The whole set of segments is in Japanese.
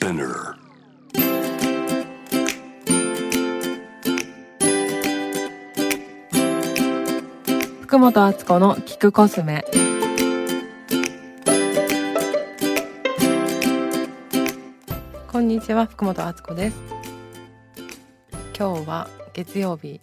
Spinner. 福本敦子の聞くコスメこんにちは福本敦子です今日は月曜日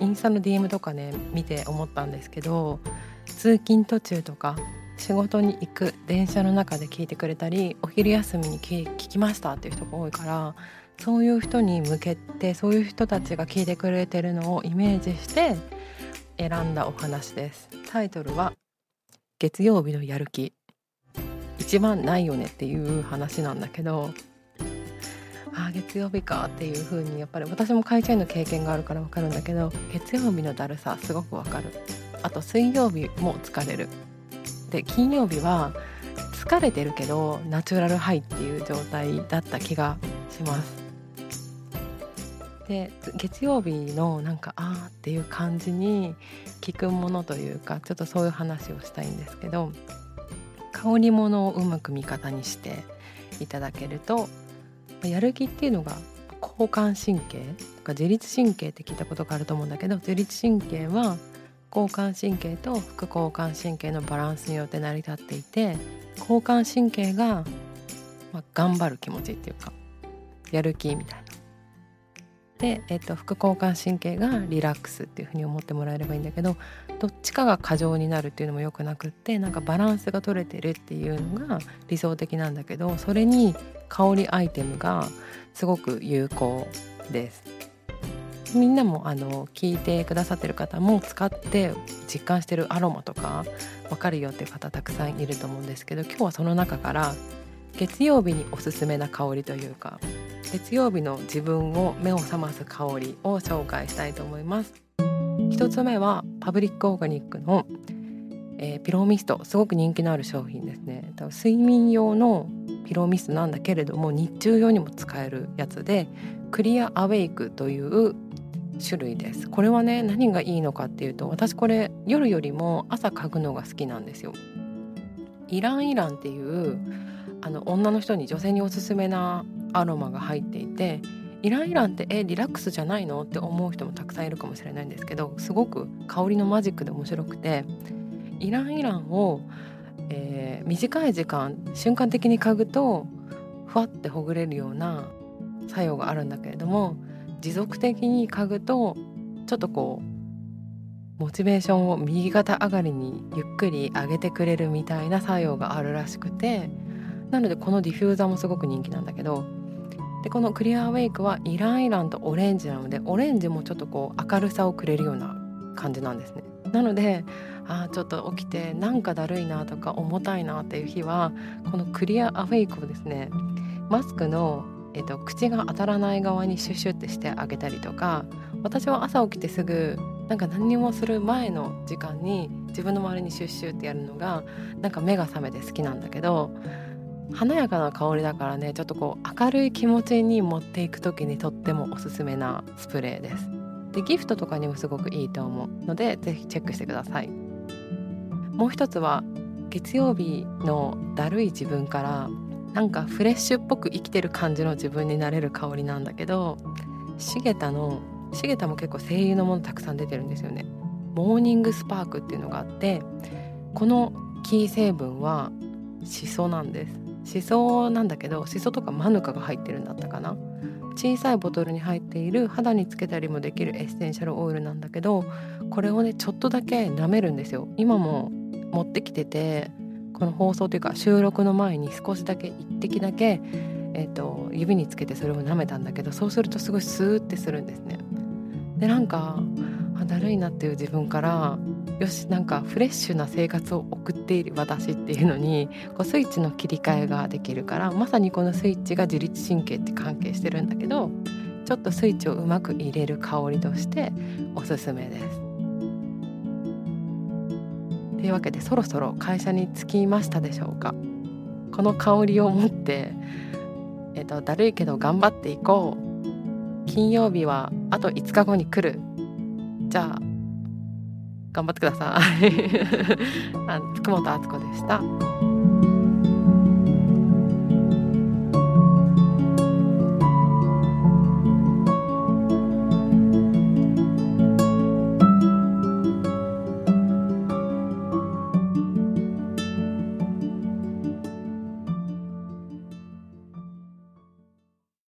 インスタの DM とかね見て思ったんですけど通勤途中とか仕事に行く電車の中で聞いてくれたりお昼休みに聞きましたっていう人が多いからそういう人に向けてそういう人たちが聞いてくれてるのをイメージして選んだお話です。タイトルは月曜日のやる気。一番ないよねっていう話なんだけどあ月曜日かっていう風にやっぱり私も会社員の経験があるから分かるんだけど月曜日のだるさすごく分かる。あと水曜日も疲れる。で金曜日は疲れてるけどナチュラルハイっていう状態だった気がします。で月曜日のなんかあーっていう感じに聞くものというかちょっとそういう話をしたいんですけど香り物をうまく味方にしていただけるとやる気っていうのが交感神経とか自律神経って聞いたことがあると思うんだけど自律神経は交感神経と副交感神経のバランスによって成り立っていて交感神経が、まあ、頑張る気持ちっていうかやる気みたいな。で、えっと、副交感神経がリラックスっていうふうに思ってもらえればいいんだけどどっちかが過剰になるっていうのもよくなくってなんかバランスが取れてるっていうのが理想的なんだけどそれに香りアイテムがすごく有効です。みんなもあの聞いてくださってる方も使って実感してるアロマとか分かるよっていう方たくさんいると思うんですけど今日はその中から月曜日におすすめな香りというか月曜日の自分を目を覚ます香りを紹介したいと思います。一つ目はパブリックオーガニックの、えー、ピローミスト。すごく人気のある商品ですね。睡眠用のピローミストなんだけれども日中用にも使えるやつでクリアアウェイクという種類です。これはね何がいいのかっていうと私これ夜よりも朝嗅ぐのが好きなんですよ。イランイランっていうあの女の人に女性におすすめなアロマが入っていてイランイランってえリラックスじゃないのって思う人もたくさんいるかもしれないんですけどすごく香りのマジックで面白くてイランイランを、えー、短い時間瞬間的に嗅ぐとふわってほぐれるような作用があるんだけれども持続的に嗅ぐとちょっとこうモチベーションを右肩上がりにゆっくり上げてくれるみたいな作用があるらしくてなのでこのディフューザーもすごく人気なんだけどでこのクリアウェイクはイランイランとオレンジなのでオレンジもちょっとこう明るさをくれるような感じなんですね。なのであちょっと起きてなんかだるいなとか重たいなっていう日はこのクリアアウェイクをですねマスクの、えっと、口が当たらない側にシュッシュってしてあげたりとか私は朝起きてすぐなんか何にもする前の時間に自分の周りにシュッシュってやるのがなんか目が覚めて好きなんだけど華やかな香りだからねちょっとこう明るい気持ちに持っていく時にとってもおすすめなスプレーです。でギフトとかにもすごくいいと思うので是非チェックしてください。もう一つは月曜日のだるい自分からなんかフレッシュっぽく生きてる感じの自分になれる香りなんだけどシゲタのシゲタも結構声優のものたくさん出てるんですよね。モーニングスパークっていうのがあってこのキー成分はシソなんです。シソなんだけどシソとかマヌカが入ってるんだったかな。小さいボトルに入っている肌につけたりもできるエッセンシャルオイルなんだけどこれをねちょっとだけ舐めるんですよ。今も持ってきててこの放送というか収録の前に少しだけ1滴だけ、えーと、指につけてそれを舐めたんだけどそうするとすごいスーってするんですねでなんかあだるいなっていう自分からよしなんかフレッシュな生活を送っている私っていうのにこうスイッチの切り替えができるからまさにこのスイッチが自律神経って関係してるんだけどちょっとスイッチをうまく入れる香りとしておすすめです。というわけでそろそろ会社に着きましたでしょうか。この香りを持って、えっと、だるいけど頑張っていこう。金曜日はあと5日後に来る。じゃあ頑張ってください。福本敦子でした。